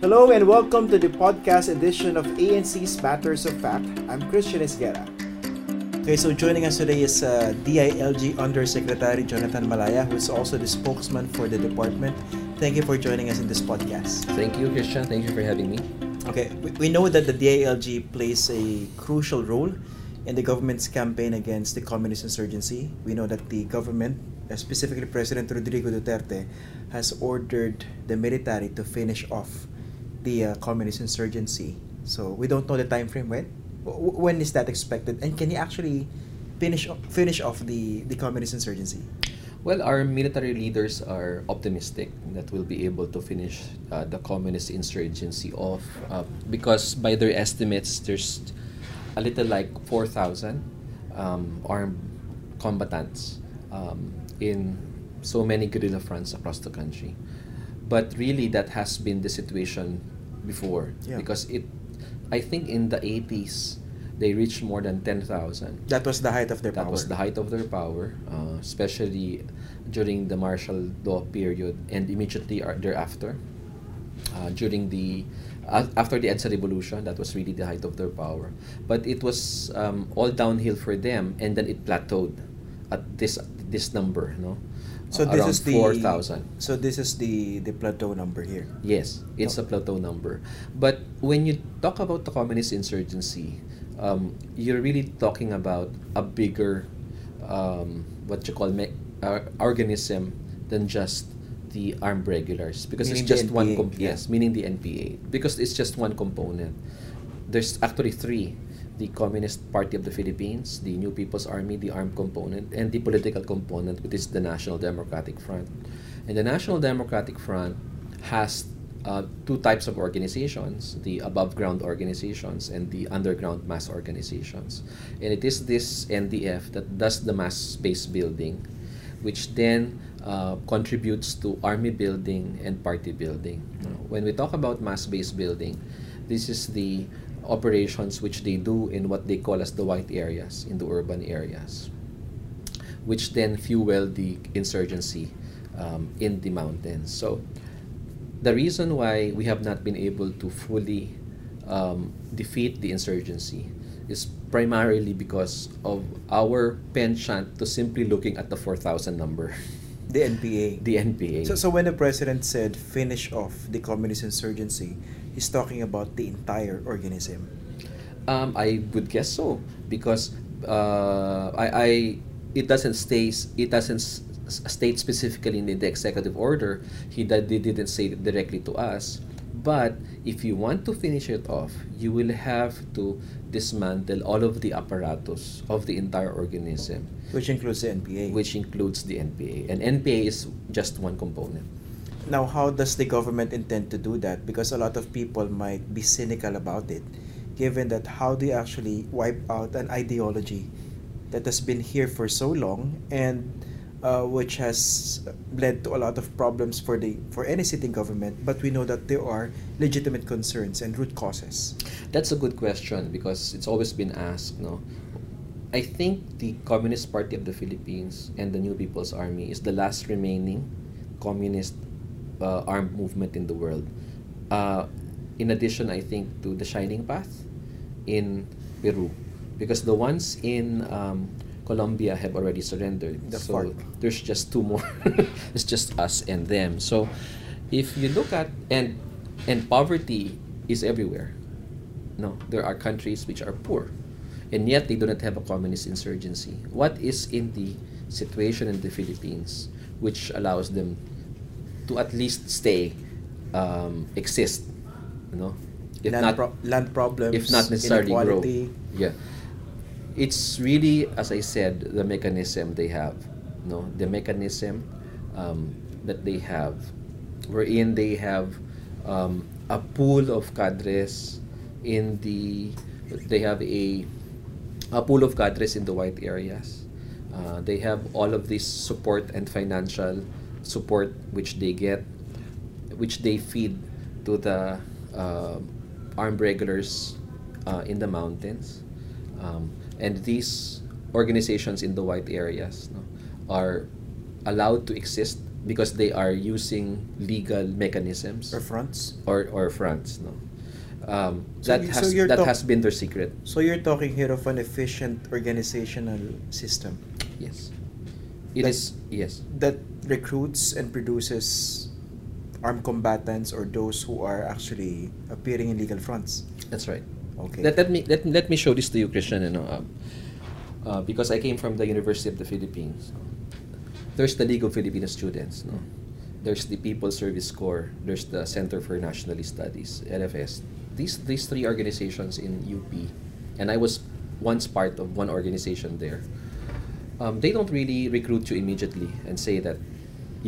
Hello and welcome to the podcast edition of ANC's Matters of Fact. I'm Christian Esguerra. Okay, so joining us today is uh, DILG Undersecretary Jonathan Malaya, who is also the spokesman for the department. Thank you for joining us in this podcast. Thank you, Christian. Thank you for having me. Okay, we, we know that the DILG plays a crucial role in the government's campaign against the communist insurgency. We know that the government, uh, specifically President Rodrigo Duterte, has ordered the military to finish off the uh, communist insurgency. So we don't know the time frame when. When is that expected? And can you actually finish finish off the the communist insurgency? Well, our military leaders are optimistic that we'll be able to finish uh, the communist insurgency off uh, because, by their estimates, there's a little like 4,000 um, armed combatants um, in so many guerrilla fronts across the country. But really, that has been the situation before Yeah. because it, I think, in the 80s, they reached more than 10,000. That was the height of their that power. was the height of their power, uh, especially during the martial law period and immediately thereafter. Uh, during the uh, after the EDSA revolution, that was really the height of their power. But it was um, all downhill for them, and then it plateaued at this this number, no. So this is the four thousand. So this is the the plateau number here. Yes, it's a plateau number. But when you talk about the communist insurgency, um, you're really talking about a bigger, um, what you call me- uh, organism than just the armed regulars because Meaning it's just one. NPA, Com- yeah. Yes, meaning the NPA because it's just one component. There's actually three. The Communist Party of the Philippines, the New People's Army, the armed component, and the political component, which is the National Democratic Front. And the National Democratic Front has uh, two types of organizations the above ground organizations and the underground mass organizations. And it is this NDF that does the mass base building, which then uh, contributes to army building and party building. When we talk about mass base building, this is the operations which they do in what they call as the white areas, in the urban areas which then fuel the insurgency um, in the mountains. So, the reason why we have not been able to fully um, defeat the insurgency is primarily because of our penchant to simply looking at the 4,000 number, The NPA. the NPA. So, so when the president said finish off the communist insurgency, he's talking about the entire organism. Um, I would guess so because uh, I, I it doesn't state it doesn't state specifically in the executive order. He that they didn't say it directly to us. But if you want to finish it off, you will have to dismantle all of the apparatus of the entire organism, Which includes the NPA. which includes the NPA. And NPA is just one component. Now, how does the government intend to do that? Because a lot of people might be cynical about it, given that how do you actually wipe out an ideology that has been here for so long and uh, which has led to a lot of problems for the for any sitting government. But we know that there are legitimate concerns and root causes. That's a good question because it's always been asked, no. I think the Communist Party of the Philippines and the New People's Army is the last remaining communist uh, armed movement in the world. Uh, in addition, I think to the Shining Path in Peru, because the ones in um, Colombia have already surrendered. The so there's just two more. it's just us and them. So if you look at and and poverty is everywhere. No, there are countries which are poor, and yet they do not have a communist insurgency. What is in the situation in the Philippines which allows them to at least stay, um, exist? You know, if land, not pro- land problems, if not necessarily grow. Yeah. It's really, as I said, the mechanism they have. No, the mechanism um, that they have, wherein they have um, a pool of cadres in the, they have a, a pool of cadres in the white areas. Uh, they have all of this support and financial support which they get, which they feed to the uh, armed regulars uh, in the mountains. Um, and these organizations in the white areas no, are allowed to exist because they are using legal mechanisms Or fronts? or or fronts. No, um, So that you- has that has been their secret. So you're talking here of an efficient organizational system Yes, it That- is. Yes, that recruits and produces armed combatants or those who are actually appearing in legal fronts. that's right. Okay. Let, let me let, let me show this to you, Christian. You know, um, uh, because I came from the University of the Philippines. There's the League of Filipino Students. No, there's the People's Service Corps. There's the Center for Nationalist Studies (LFS). These these three organizations in UP, and I was once part of one organization there. Um, they don't really recruit you immediately and say that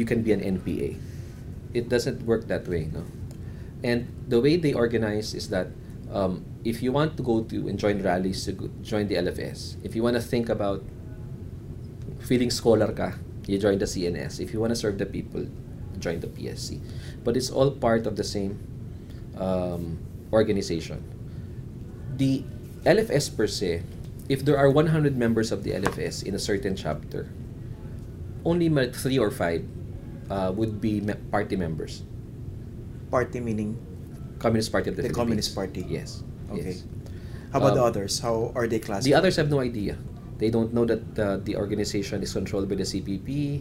you can be an NPA. It doesn't work that way, no. And the way they organize is that um, if you want to go to and join rallies, to join the LFS. If you want to think about feeling scholar ka, you join the CNS. If you want to serve the people, join the PSC. But it's all part of the same um, organization. The LFS per se, if there are 100 members of the LFS in a certain chapter, only three or five uh, would be me- party members. Party meaning Communist Party of the, The. Communist Party. Yes. Okay. yes. How about the Um, others? How are they classified? The others have no idea. They don't know that uh, the organization is controlled by the CPP.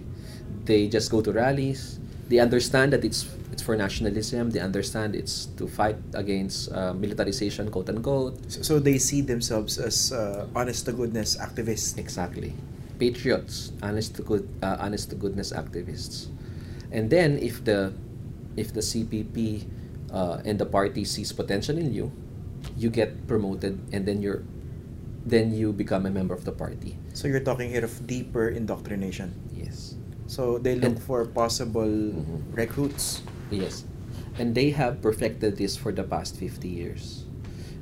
They just go to rallies. They understand that it's it's for nationalism. They understand it's to fight against uh, militarization, quote unquote. So, so they see themselves as uh, honest to goodness activists. Exactly. Patriots, honest to good, uh, honest to goodness activists. And then if the if the CPP uh, and the party sees potential in you, you get promoted, and then you're then you become a member of the party. So you're talking here of deeper indoctrination. Yes. So they look And- for possible Mhm. recruits. Yes. And they have perfected this for the past 50 years.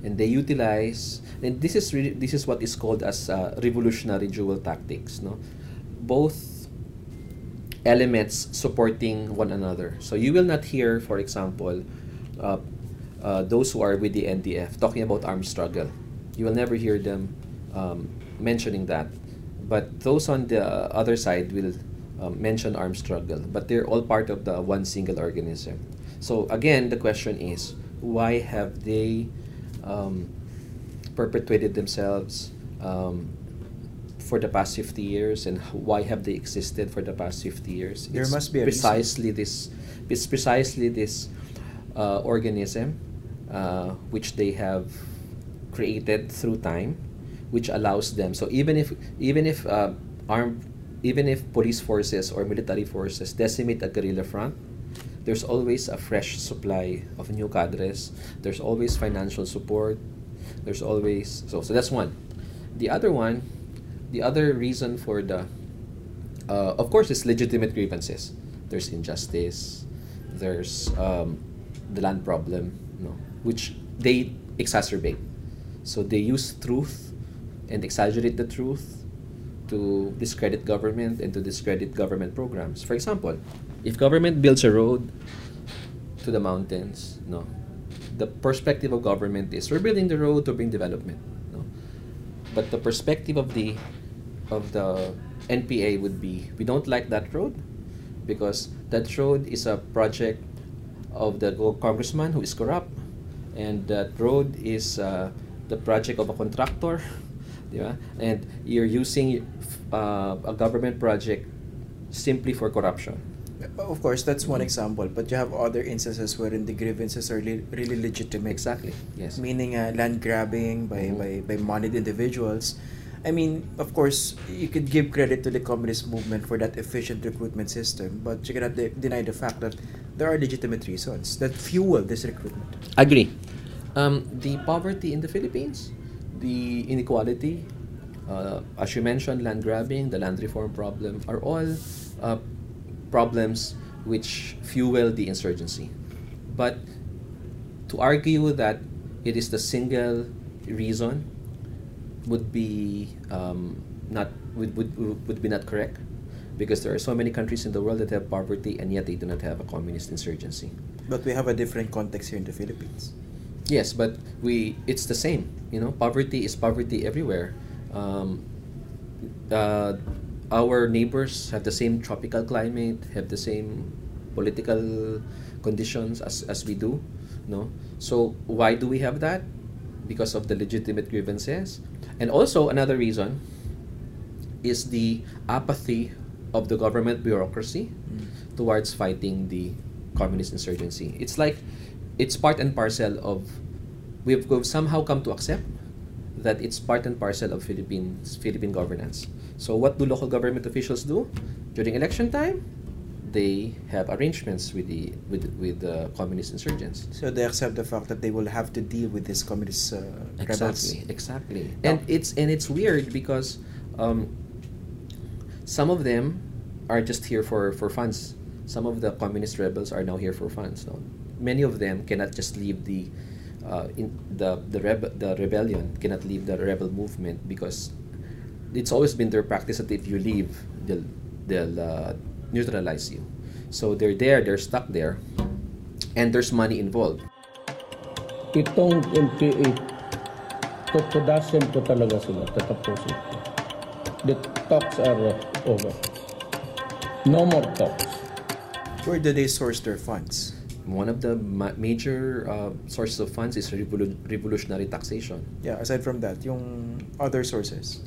And they utilize and this is this is what is called as uh, revolutionary dual tactics, no? Both elements supporting one another. So you will not hear, for example, uh, uh, those who are with the NDF talking about armed struggle. You will never hear them um, mentioning that. But those on the other side will um, mention armed struggle. But they're all part of the one single organism. So again, the question is, why have they um, perpetuated themselves um, for the past 50 years and why have they existed for the past 50 years There It's must be a reason. precisely this it's precisely this uh, organism uh, which they have created through time which allows them so even if even if uh, armed even if police forces or military forces decimate a guerrilla front there's always a fresh supply of new cadres there's always financial support there's always so so that's one the other one the other reason for the uh, of course it's legitimate grievances. There's injustice. There's um, the land problem no which they exacerbate. So they use truth and exaggerate the truth to discredit government and to discredit government programs. For example if government builds a road to the mountains no the perspective of government is we're building the road to bring development but the perspective of the of the NPA would be we don't like that road because that road is a project of the congressman who is corrupt and that road is uh, the project of a contractor ba? and you're using uh, a government project simply for corruption Of course, that's one Mhm. example, but you have other instances wherein the grievances are li- really legitimate. exactly yes Meaning uh, land grabbing by, Mhm. by, by moneyed individuals. I mean, of course, you could give credit to the communist movement for that efficient recruitment system, but you cannot de- deny the fact that there are legitimate reasons that fuel this recruitment. Agree. Um, the poverty in the Philippines, the inequality, uh, as you mentioned, land grabbing, the land reform problem, are all uh, problems which fuel the insurgency. But to argue that it is the single reason would be um, not would, would, would be not correct because there are so many countries in the world that have poverty and yet they do not have a communist insurgency. But we have a different context here in the Philippines. Yes, but we it's the same. You know, poverty is poverty everywhere. Um, uh, our neighbors have the same tropical climate, have the same political conditions as, as we do, no? So why do we have that? Because of the legitimate grievances. And also another reason is the apathy of the government bureaucracy mm. towards fighting the communist insurgency. It's like it's part and parcel of we've, we've somehow come to accept that it's part and parcel of Philippines Philippine governance. So what do local government officials do during election time? They have arrangements with the with with the communist insurgents. So they accept the fact that they will have to deal with these communist uh, rebels. Exactly, exactly. And it's and it's weird because um, some of them are just here for for funds. Some of the communist rebels are now here for funds. No? Many of them cannot just leave the uh, in the the rebe- the rebellion cannot leave the rebel movement because it's always been their practice that if you leave, they'll they'll uh, neutralize you. So they're there, they're stuck there, and there's money involved. itong NPA, tutudasin ko talaga sila, tatapusin ko. The talks are over. No more talks. Where do they source their funds? One of the ma- major uh, sources of funds is revolu- revolutionary taxation. Yeah, aside from that, yung other sources.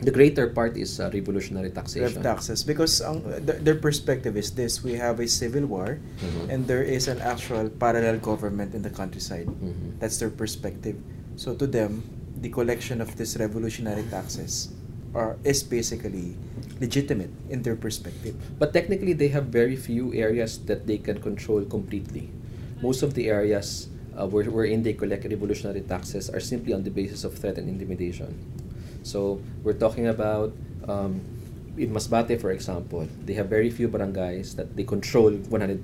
The greater part is uh, revolutionary Rev taxation. taxes. Because ang, th- their perspective is this, we have a civil war Mhm. and there is an actual parallel government in the countryside. Mhm. That's their perspective. So to them, the collection of these revolutionary taxes are is basically legitimate in their perspective. But technically, they have very few areas that they can control completely. Most of the areas uh, where, wherein they collect revolutionary taxes are simply on the basis of threat and intimidation. So we're talking about um, in Masbate, for example, they have very few barangays that they control 100%.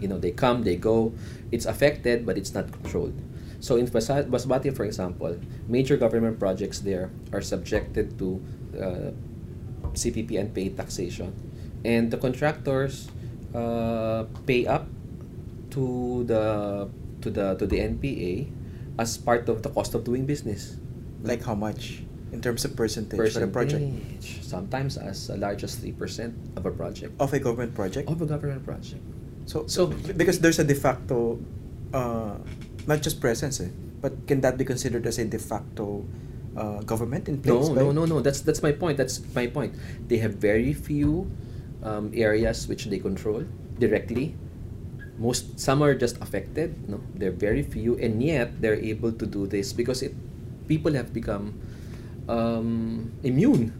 You know, they come, they go. It's affected, but it's not controlled. So in Masbate, for example, major government projects there are subjected to uh, CPP-NPA taxation, and the contractors uh, pay up to the to the to the NPA as part of the cost of doing business. Like how much in terms of percentage, for a project Percentage, sometimes as large as three percent of a project of a government project? of a government project. So, So- because there's a de facto, uh, not just presence, eh, but can that be considered as a de facto uh, government in place? No, by- no, no, no. That's that's my point. That's my point. They have very few um, areas which they control directly. Most some are just affected. No, they're very few, and yet they're able to do this because it people have become um, immune.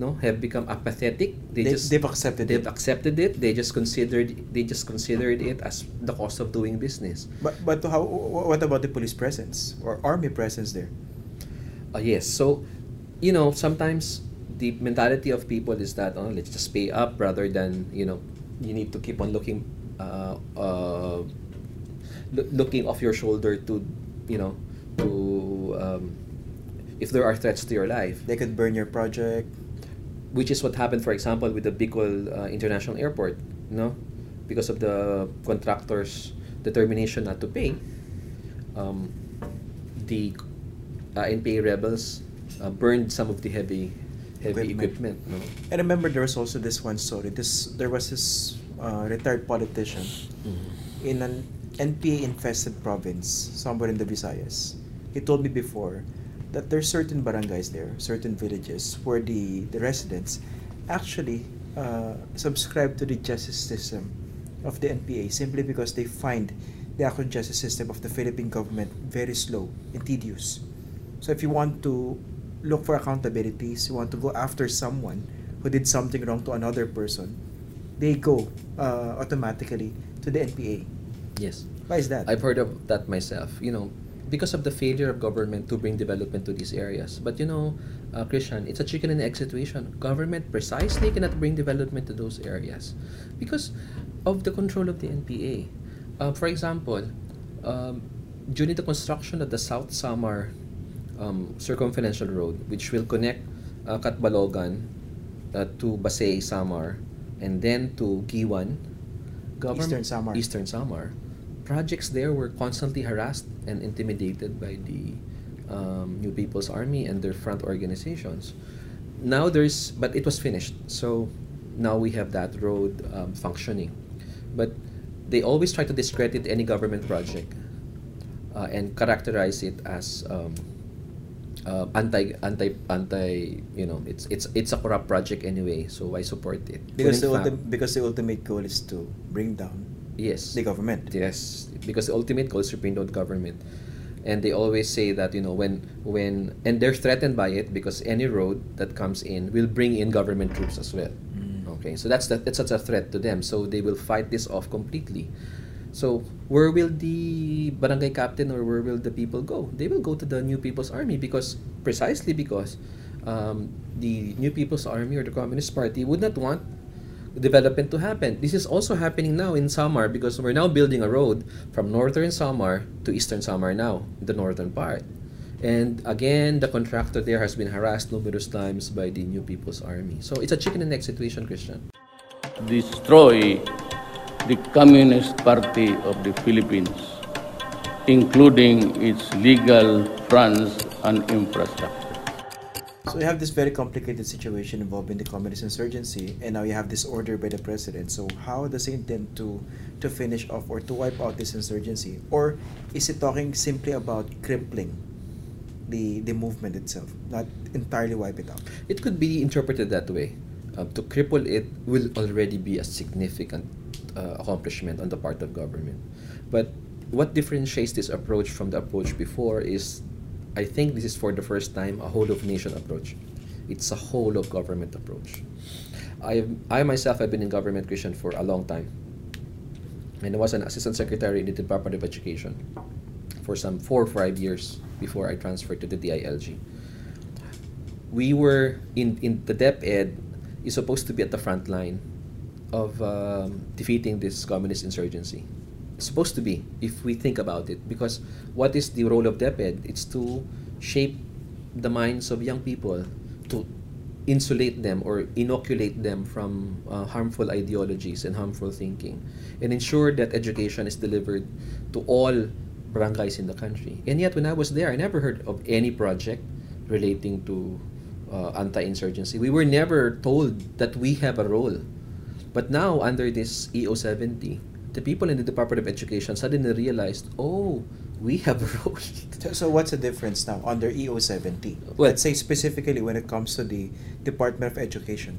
No, have become apathetic. They, They, just they've accepted they've it. accepted it. They just considered they just considered it as the cost of doing business. But but how? What about the police presence or army presence there? Uh, yes. So, you know, sometimes the mentality of people is that oh, let's just pay up rather than you know you need to keep on looking uh, uh, loo- looking off your shoulder to you know to um, if there are threats to your life, They could burn your project. which is what happened, for example, with the Bicol uh, International Airport, no, because of the contractors' determination not to pay. Um, the uh, NPA rebels uh, burned some of the heavy, heavy Equipment. equipment. no? I remember there was also this one story. This there was this uh, retired politician in an NPA infested province somewhere in the Visayas. He told me before that there's certain barangays there, certain villages where the, the residents actually uh, subscribe to the justice system of the NPA simply because they find the actual justice system of the Philippine government very slow and tedious. So if you want to look for accountabilities, you want to go after someone who did something wrong to another person, they go uh, automatically to the NPA. Yes. Why is that? I've heard of that myself. You know, because of the failure of government to bring development to these areas. But you know, uh, Christian, it's a chicken and egg situation. Government precisely cannot bring development to those areas because of the control of the NPA. Uh, for example, um, during the construction of the South Samar um, circumferential road, which will connect uh, Catbalogan uh, to Basey, Samar, and then to Guiuan, government Eastern Samar. Eastern Samar, projects there were constantly harassed and intimidated by the um, New People's Army and their front organizations. now there's, but it was finished. So now we have that road um, functioning. But they always try to discredit any government project uh, and characterize it as um, uh, anti anti anti you know it's it's it's a corrupt project anyway so why support it Because the, fact- ulti- because the ultimate goal is to bring down yes the government. Yes, because the ultimate goal is to bring down government, and they always say that you know when when and they're threatened by it because any road that comes in will bring in government troops as well. Mm. Okay, so that's that, that's such a threat to them. So they will fight this off completely. So where will the barangay captain or where will the people go? They will go to the New People's Army because precisely because um, the New People's Army or the Communist Party would not want development to happen. This is also happening now in Samar because we're now building a road from northern Samar to eastern Samar now, the northern part. And again, the contractor there has been harassed numerous times by the New People's Army. So it's a chicken and egg situation, Christian. destroy the Communist Party of the Philippines, including its legal funds and infrastructure. So you have this very complicated situation involving the communist insurgency, and now you have this order by the president. So how does he intend to to finish off or to wipe out this insurgency, or is he talking simply about crippling the the movement itself, not entirely wipe it out? It could be interpreted that way. Um, to cripple it will already be a significant uh, accomplishment on the part of government. But what differentiates this approach from the approach before is, I think this is for the first time a whole of nation approach. It's a whole of government approach. I, I myself have been in government Christian for a long time. And I was an assistant secretary in the Department of Education for some four or five years before I transferred to the DILG we were in in the DepEd is supposed to be at the front line of um, defeating this communist insurgency. Supposed to be, if we think about it, because what is the role of DepEd? It's to shape the minds of young people, to insulate them or inoculate them from uh, harmful ideologies and harmful thinking, and ensure that education is delivered to all barangays in the country. And yet, when I was there, I never heard of any project relating to uh, anti-insurgency. We were never told that we have a role. But now, under this EO70, the people in the Department of Education suddenly realized, oh, we have a role. So, so what's the difference now under EO70? Well- Let's say specifically when it comes to the Department of Education.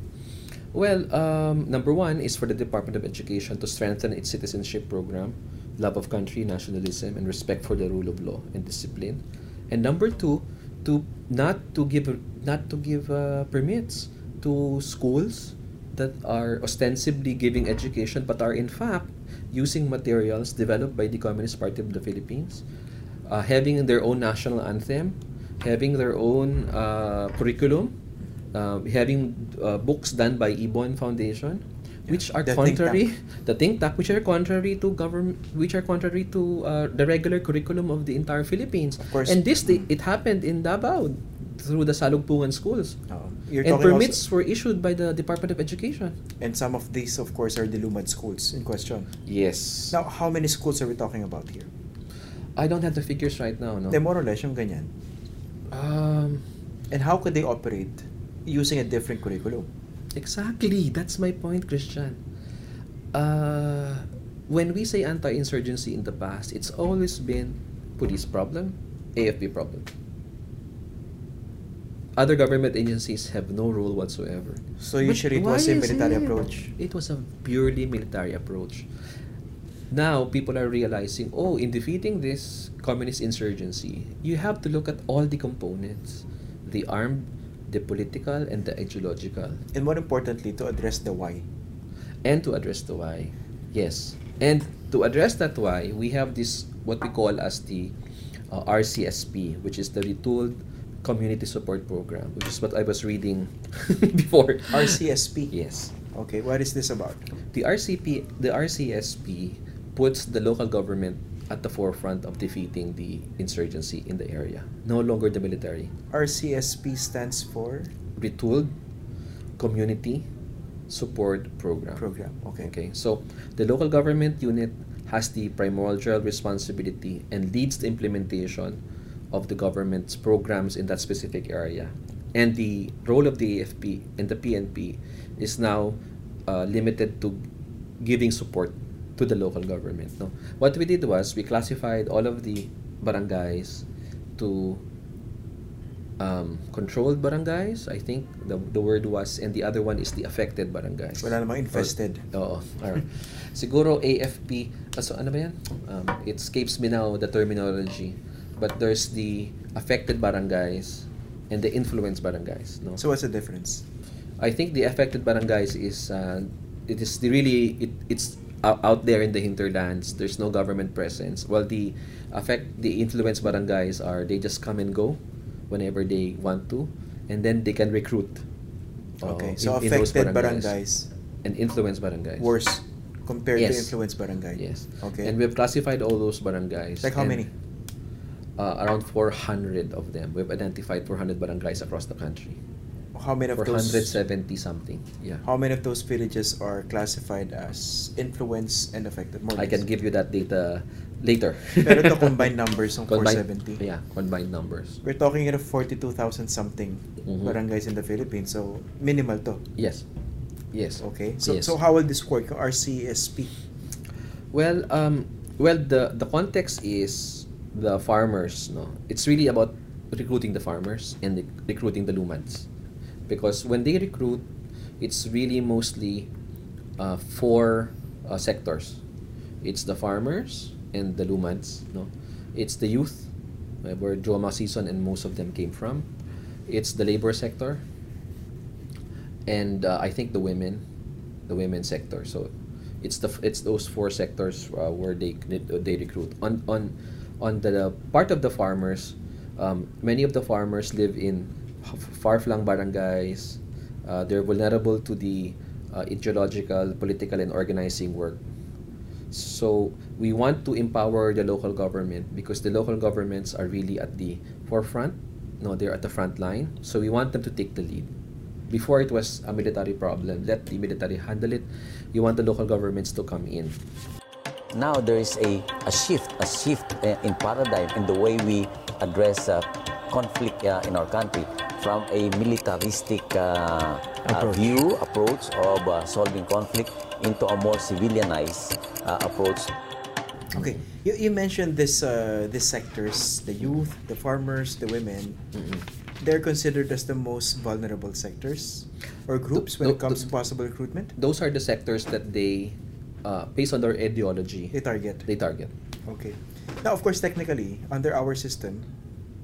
Well, um, number one is for the Department of Education to strengthen its citizenship program, love of country, nationalism, and respect for the rule of law and discipline. And number two, to not to give not to give uh, permits to schools that are ostensibly giving education but are in fact using materials developed by the Communist Party of the Philippines, uh, having their own national anthem, having their own uh, curriculum, uh, having uh, books done by Ibon Foundation, which are The think contrary, the think tank, which are contrary to government, which are contrary to uh, the regular curriculum of the entire Philippines. Of course. And this, it happened in Davao through the Salugpongan schools. Uh, you're and permits were issued by the Department of Education. and some of these, of course, are the Lumad schools in question. Yes. Now, how many schools are we talking about here? I don't have the figures right now, no. De more or less yung ganyan. Um, And how could they operate using a different curriculum? Exactly. That's my point, Christian. Uh, when we say anti-insurgency in the past, it's always been police problem, AFP problem. Other government agencies have no role whatsoever. So But usually it was a military it? approach. It was a purely military approach. Now people are realizing, oh, in defeating this communist insurgency, you have to look at all the components: the armed, the political, and the ideological. And more importantly, to address the why. and to address the why. Yes. And to address that why, we have this what we call as the uh, RCSP, which is the Retooled Community Support Program, which is what I was reading before. RCSP. Yes. Okay, what is this about? The RCP, the RCSP puts the local government at the forefront of defeating the insurgency in the area. No longer the military. RCSP stands for Retooled Community Support Program. program. Okay. Okay, so the local government unit has the primordial responsibility and leads the implementation of the government's programs in that specific area. and the role of the AFP and the PNP is now uh, limited to giving support to the local government. No, what we did was we classified all of the barangays to um, controlled barangays. I think the the word was, and the other one is the affected barangays. Wala namang infested. Oo. Alright. Siguro AFP, ah, so ano ba yan? Um, it escapes me now the terminology. But there's the affected barangays and the influenced barangays. No? So what's the difference? I think the affected barangays is uh, it is the really it, it's out there in the hinterlands. There's no government presence. While the affect the influenced barangays are they just come and go whenever they want to, and then they can recruit. uh, Okay, so in- in those affected barangays, and influenced barangays. worse compared to Yes. influenced barangay. Yes. Okay. And we've classified all those barangays. Like how many? Uh, around 400 of them. We've identified 400 barangays across the country. How many of those? 470 something. Yeah. How many of those villages are classified as influenced and affected? More I can give you that data later. Pero the combined numbers ng Combined- 470. Yeah, combined numbers. We're talking at 42,000 something Mhm. barangays in the Philippines. So minimal to. Yes. Yes. Okay. So Yes. so how will this work? Yung RCSP. Well, um, well, the the context is the farmers. No, it's really about recruiting the farmers and recruiting the Lumads, because when they recruit, it's really mostly uh, four uh, sectors. It's the farmers and the Lumads. No, it's the youth, where Joma Sison and most of them came from. It's the labor sector, and uh, I think the women, the women sector. So it's the it's those four sectors uh, where they they recruit on on on the part of the farmers um, many of the farmers live in far-flung barangays. Uh, they're vulnerable to the uh, ideological political and organizing work. So we want to empower the local government because the local governments are really at the forefront. No they're at the front line. So we want them to take the lead. Before it was a military problem let the military handle it. You want the local governments to come in now there is a, a shift, a shift uh, in paradigm in the way we address uh, conflict uh, in our country from a militaristic uh, uh, Approach. view, approach of uh, solving conflict into a more civilianized uh, approach. Okay. You, you mentioned this uh, these sectors, the youth, the farmers, the women. They're considered as the most vulnerable sectors or groups when no, it comes the- to possible recruitment. those are the sectors that they uh, based on their ideology They target. they target Okay. Now, of course, technically, under our system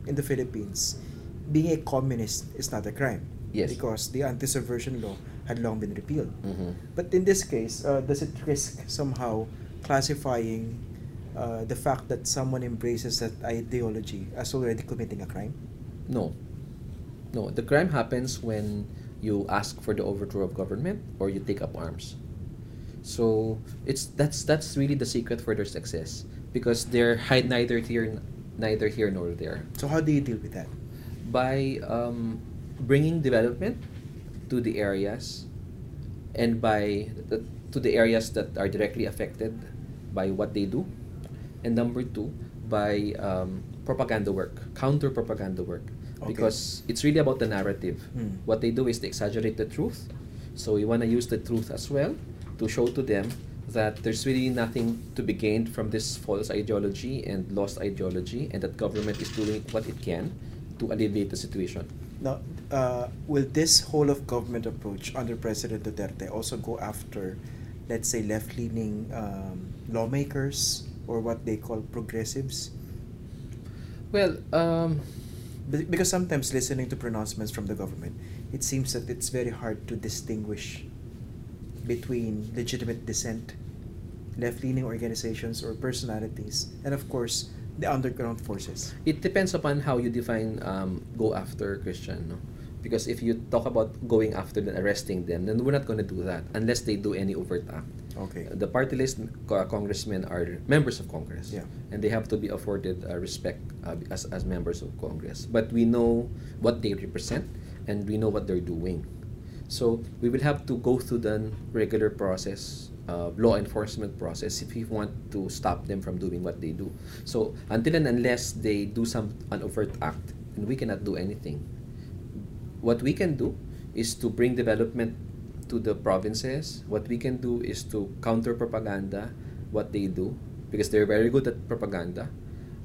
in the Philippines, being a communist is not a crime. Yes. Because the anti-subversion law had long been repealed. Mhm. But in this case, uh, does it risk somehow classifying uh, the fact that someone embraces that ideology as already committing a crime? no no the crime happens when you ask for the overthrow of government or you take up arms so it's that's that's really the secret for their success. Because they're hide neither here neither here nor there. So how do you deal with that? by um, bringing development to the areas and by the, to the areas that are directly affected by what they do. And number two by um, propaganda work counter propaganda work. Okay. because it's really about the narrative. Hmm. what they do is they exaggerate the truth. So we want to use the truth as well to show to them that there's really nothing to be gained from this false ideology and lost ideology and that government is doing what it can to alleviate the situation Now, uh, will this whole of government approach under President Duterte also go after, let's say, left-leaning um, lawmakers or what they call progressives? well um, Because sometimes listening to pronouncements from the government, it seems that it's very hard to distinguish between legitimate dissent, left-leaning organizations or personalities, and of course, the underground forces. it depends upon how you define um, go after Christian, no? Because if you talk about going after them, arresting them, then we're not going to do that unless they do any overt act. Okay. The party list congressmen are members of Congress, Yeah. and they have to be afforded uh, respect uh, as as members of Congress. But we know what they represent, and we know what they're doing. So we will have to go through the regular process, uh, law enforcement process, if we want to stop them from doing what they do. So until and unless they do some an overt act, and we cannot do anything. what we can do is to bring development to the provinces. What we can do is to counter propaganda, what they do, because they're very good at propaganda.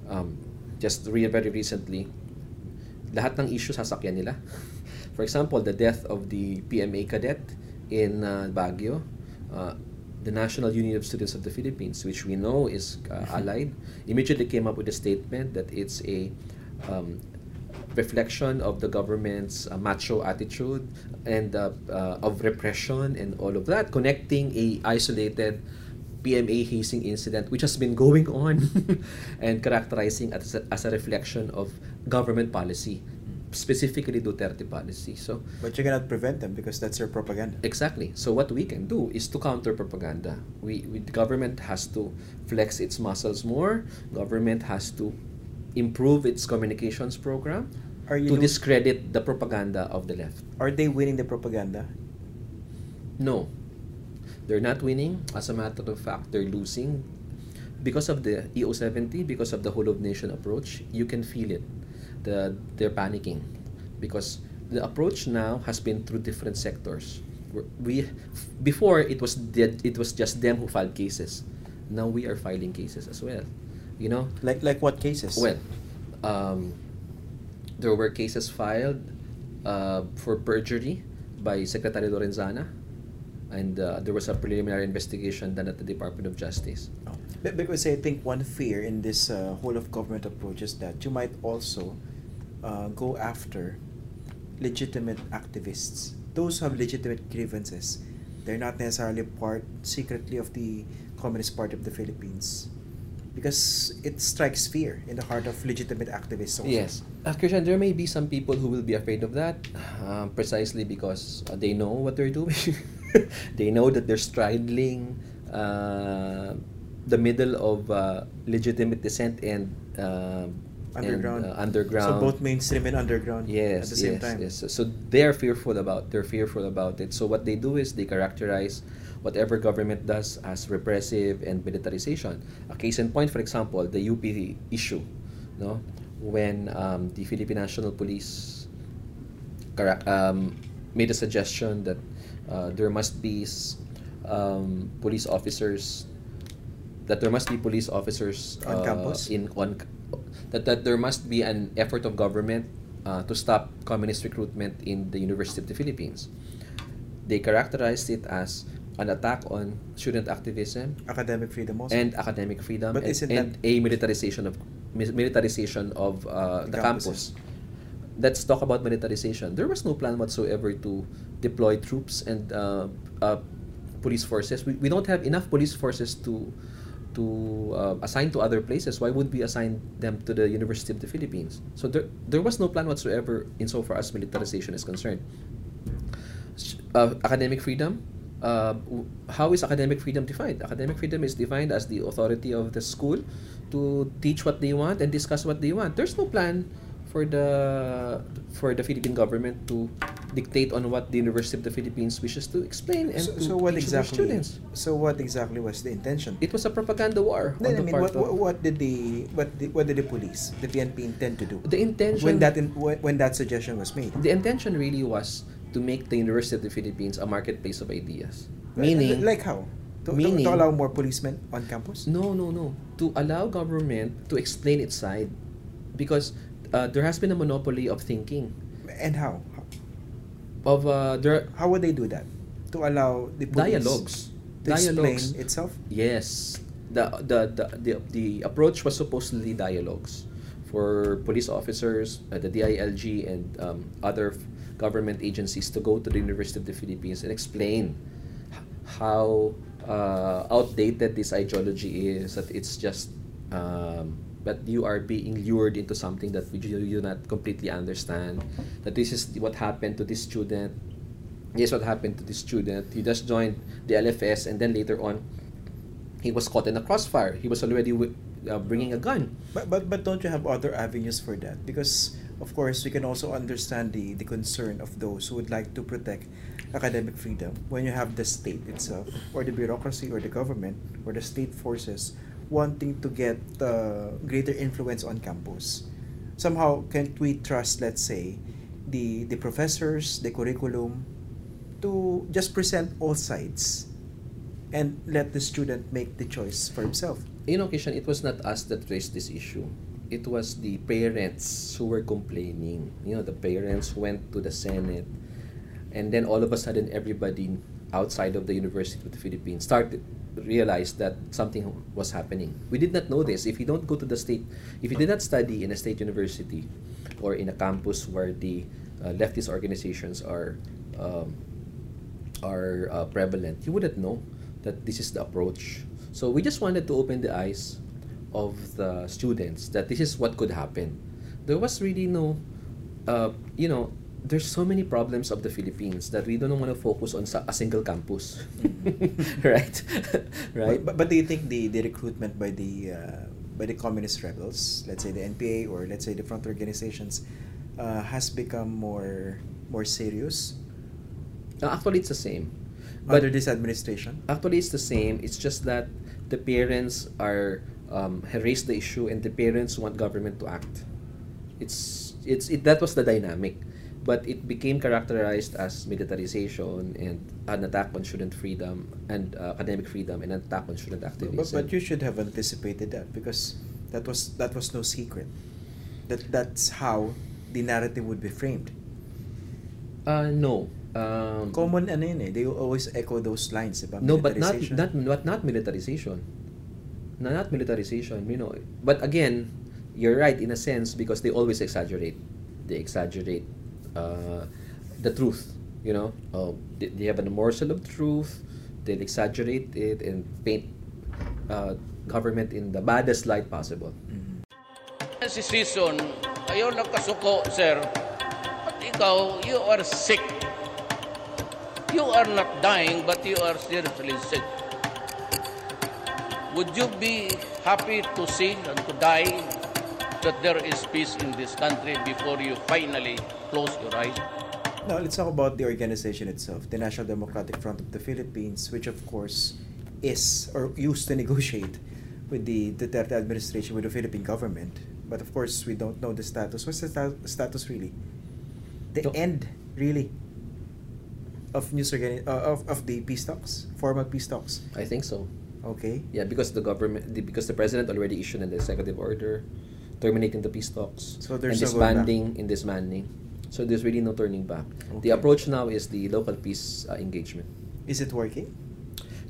Um, just re- very recently, lahat ng issue sasakyan nila. For example, the death of the PMA cadet in uh, Baguio. Uh, the National Union of Students of the Philippines, which we know is uh, allied, immediately came up with a statement that it's a um, reflection of the government's uh, macho attitude and uh, uh, of repression and all of that, connecting a isolated PMA hazing incident which has been going on and characterizing as a, as a reflection of government policy, specifically Duterte policy. So But you cannot prevent them because that's their propaganda. Exactly. So what we can do is to counter propaganda. We, we the government has to flex its muscles more. Government has to improve its communications program to discredit the propaganda of the left. Are they winning the propaganda? No, they're not winning. As a matter of fact, they're losing because of the E EO70, because of the whole of nation approach. You can feel it. The they're panicking because the approach now has been through different sectors. We're- before it was the, it was just them who filed cases. Now we are filing cases as well. You know, Like like what cases? well, um, there were cases filed uh, for perjury by Secretary Lorenzana, and uh, there was a preliminary investigation done at the Department of Justice. Oh. Because I think one fear in this uh, whole of government approach is that you might also uh, go after legitimate activists. Those who have legitimate grievances. They're not necessarily part secretly of the Communist Party of the Philippines. Because it strikes fear in the heart of legitimate activists also. Yes, uh, Christian, there may be some people who will be afraid of that, um, precisely because uh, they know what they're doing. they know that they're straddling uh, the middle of uh, legitimate dissent and uh, Underground. and, uh, underground. So both mainstream and underground Yes, at the same yes, time. yes. So, so they're fearful about they're fearful about it. So what they do is they characterize whatever government does as repressive and militarization. A case in point, for example, the UP issue, no, when um, the Philippine National Police um, made a suggestion that uh, there must be um, police officers that there must be police officers On uh, campus? in on that that there must be an effort of government uh, to stop communist recruitment in the University of the Philippines. They characterized it as an attack on student activism Academic freedom also. and academic freedom But and, isn't and a militarization of mi- militarization of uh, the campus. Let's talk about militarization. There was no plan whatsoever to deploy troops and uh, uh, police forces. We, we don't have enough police forces to to uh, assign to other places. Why would we assign them to the University of the Philippines? So there, there was no plan whatsoever insofar as militarization is concerned uh, academic freedom. Uh, how is academic freedom defined? Academic freedom is defined as the authority of the school to teach what they want and discuss what they want. There's no plan for the for the Philippine government to dictate on what the University of the Philippines wishes to explain and so, to so what exactly? students. So what exactly was the intention? It was a propaganda war Then, I on the mean, part what, what, of what did the what did, what did the police, the PNP, intend to do the intention. when that in, when, that suggestion was made? the intention really was to make the University of the Philippines a marketplace of ideas. Meaning, like how? To, to- meaning- to, allow more policemen on campus? No, no, no. To allow government to explain its side, because uh, there has been a monopoly of thinking. And how? Of uh, there How would they do that? To allow the police dialogues, to explain itself? Yes, the, the the the the approach was supposedly dialogues for police officers, uh, the DILG, and um, other f- government agencies to go to the University of the Philippines and explain h- how uh, outdated this ideology is. That it's just um, that you are being lured into something that you, do not completely understand. That this is what happened to this student. Yes, what happened to this student. He just joined the LFS, and then later on, he was caught in a crossfire. He was already uh, bringing a gun. But, but but don't you have other avenues for that? Because of course we can also understand the, the concern of those who would like to protect academic freedom when you have the state itself or the bureaucracy or the government or the state forces wanting to get uh, greater influence on campus. Somehow can't we trust let's say the the professors, the curriculum, to just present all sides, and let the student make the choice for himself. In occasion, it was not us that raised this issue. It was the parents who were complaining. You know, the parents went to the Senate, and then all of a sudden, everybody outside of the University of the Philippines started realized that something was happening. We did not know this. If you don't go to the state, if you did not study in a state university or in a campus where the uh, leftist organizations are um, are uh, prevalent, you wouldn't know that this is the approach. So we just wanted to open the eyes of the students that this is what could happen. There was really no, uh, you know, there's so many problems of the Philippines that we don't want to focus on sa- a single campus, right? right. But, but do you think the, the recruitment by the uh, by the communist rebels, let's say the NPA or let's say the front organizations, uh, has become more more serious Uh, actually, it's the same. But under this administration? Actually, it's the same. It's just that the parents are um, have raised the issue, and the parents want government to act. It's it's it that was the dynamic, but it became characterized as militarization and an attack on student freedom and uh, academic freedom and an attack on student activism. But, but you should have anticipated that because that was that was no secret. That that's how the narrative would be framed. uh, no. Um, Common ano yun eh. They always echo those lines, diba? No, but not not not not militarization. No, not militarization. You know, but again, you're right in a sense because they always exaggerate. They exaggerate uh, the truth. You know, uh, they, they have a morsel of truth. They'll exaggerate it and paint uh, government in the baddest light possible. Mhm. Si Season, ayaw nagkasuko, sir. At ikaw, you are sick. You are not dying, but you are seriously sick. Would you be happy to see and to die that there is peace in this country before you finally close your eyes? Now, let's talk about the organization itself, the National Democratic Front of the Philippines, which of course is or used to negotiate with the Duterte administration, with the Philippine government. But of course, we don't know the status. What's the sta- status really? The No. end, really, of news organi- uh, of, of the peace talks, formal peace talks. I think so. Okay. Yeah, because the government, the, because the president already issued an executive order terminating the peace talks So there's and no going back. disbanding in disbanding. So there's really no turning back. Okay. The approach now is the local peace uh, engagement. Is it working?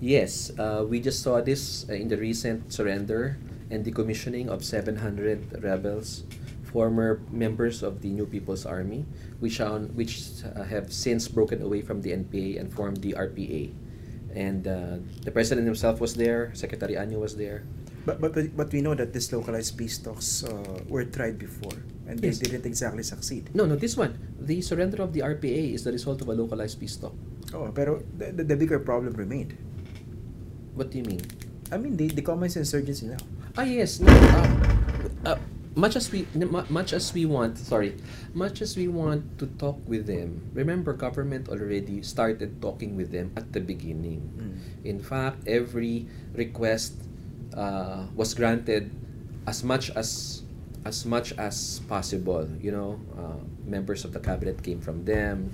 Yes, uh, we just saw this uh, in the recent surrender and decommissioning of 700 rebels, former members of the New People's Army, which, are, which uh, have since broken away from the NPA and formed the RPA. And uh, the president himself was there, Secretary Año was there. But, but but we know that these localized peace talks uh, were tried before, and they Yes. didn't exactly succeed. No, no, this one. The surrender of the RPA is the result of a localized peace talk. Oh, pero the, the, the bigger problem remained. What do you mean? I mean, the, the communist insurgency now. Ah yes, no, uh, uh, much as we much as we want, sorry, much as we want to talk with them. Remember, government already started talking with them at the beginning. Mm. In fact, every request uh, was granted as much as as much as possible. You know, uh, members of the cabinet came from them.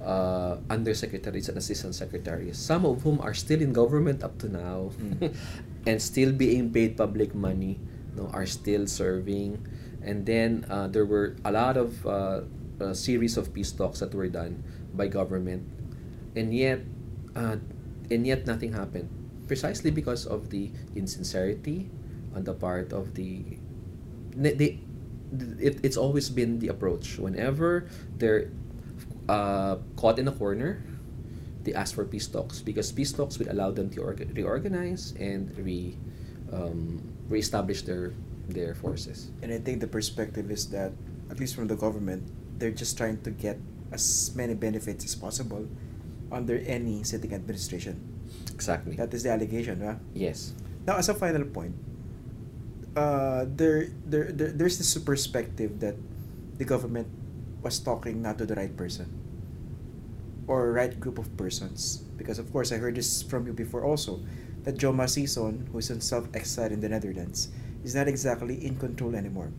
Uh, undersecretaries and assistant secretaries, some of whom are still in government up to now, Mm. and still being paid public money, no, are still serving. And then uh, there were a lot of uh, a series of peace talks that were done by government, and yet, uh, and yet nothing happened, precisely because of the insincerity on the part of the. They, it, it's always been the approach whenever they're uh, caught in a corner they ask for peace talks because peace talks will allow them to orga- reorganize and re um, reestablish their their forces. And I think the perspective is that, at least from the government, they're just trying to get as many benefits as possible under any sitting administration. Exactly. That is the allegation, right? yes. Now, as a final point, uh, there, there, there, there's this perspective that the government was talking not to the right person or right group of persons. Because, of course, I heard this from you before also that Joma Sison, who's himself exiled in the Netherlands, is not exactly in control anymore.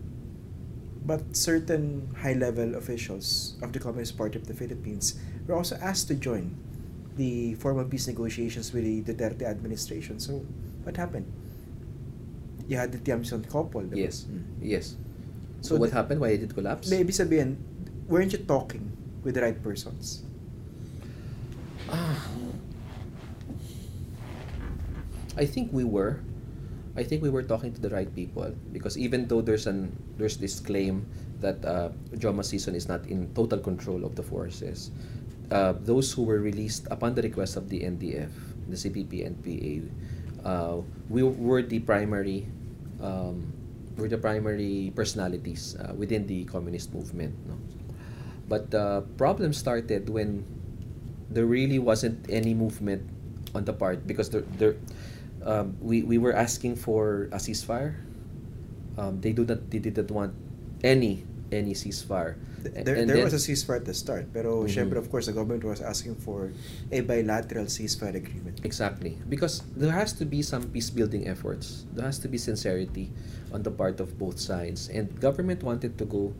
But certain high level officials of the Communist Party of the Philippines were also asked to join the formal peace negotiations with the Duterte administration. So, what happened? You had the Tiamzon couple. diba? Yes. Mm. Yes. So, So what happened? Why did it collapse? Ibig sabihin, weren't you talking with the right persons? I think we were. I think we were talking to the right people because even though there's an there's this claim that uh, Joma Sison is not in total control of the forces, uh, those who were released upon the request of the NDF, the CPP-NPA, uh, we were the primary um, were the primary personalities uh, within the communist movement. No? But the problem started when there really wasn't any movement on the part because there, there um, we, we were asking for a ceasefire. Um, they do not they didn't want any any ceasefire. There, and there then- was a ceasefire at the start, pero Mhm. syempre, of course, the government was asking for a bilateral ceasefire agreement. Exactly. Because there has to be some peace building efforts. There has to be sincerity on the part of both sides. And government wanted to go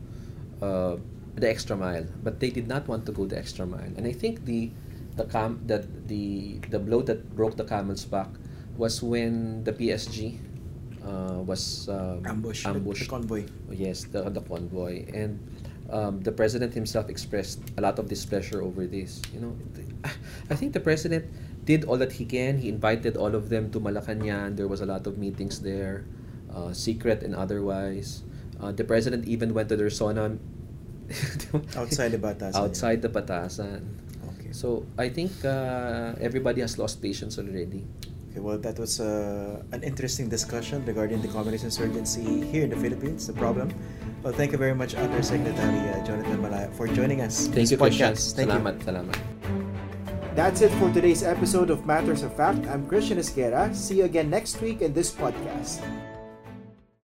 uh, the extra mile, but they did not want to go the extra mile. And I think the the cam that the the blow that broke the camel's back was when the PSG uh, was um, Ambush, the- ambushed. the convoy. Yes, the the convoy and um, the president himself expressed a lot of displeasure over this. You know, I think the president did all that he can. He invited all of them to Malacañang. There was a lot of meetings there, uh, secret and otherwise. Uh, the president even went to their sauna Outside the Batasan, yeah. Outside the Batasan. Okay. So I think uh, everybody has lost patience already. Okay, well, that was uh, an interesting discussion regarding the communist insurgency here in the Philippines, the problem. Well, thank you very much, Undersecretary uh, Jonathan Malaya, for joining us. Thank this you, Christian. podcast. Thank you. Salamat, salamat. That's it for today's episode of Matters of Fact. I'm Christian Esguerra. See you again next week in this podcast.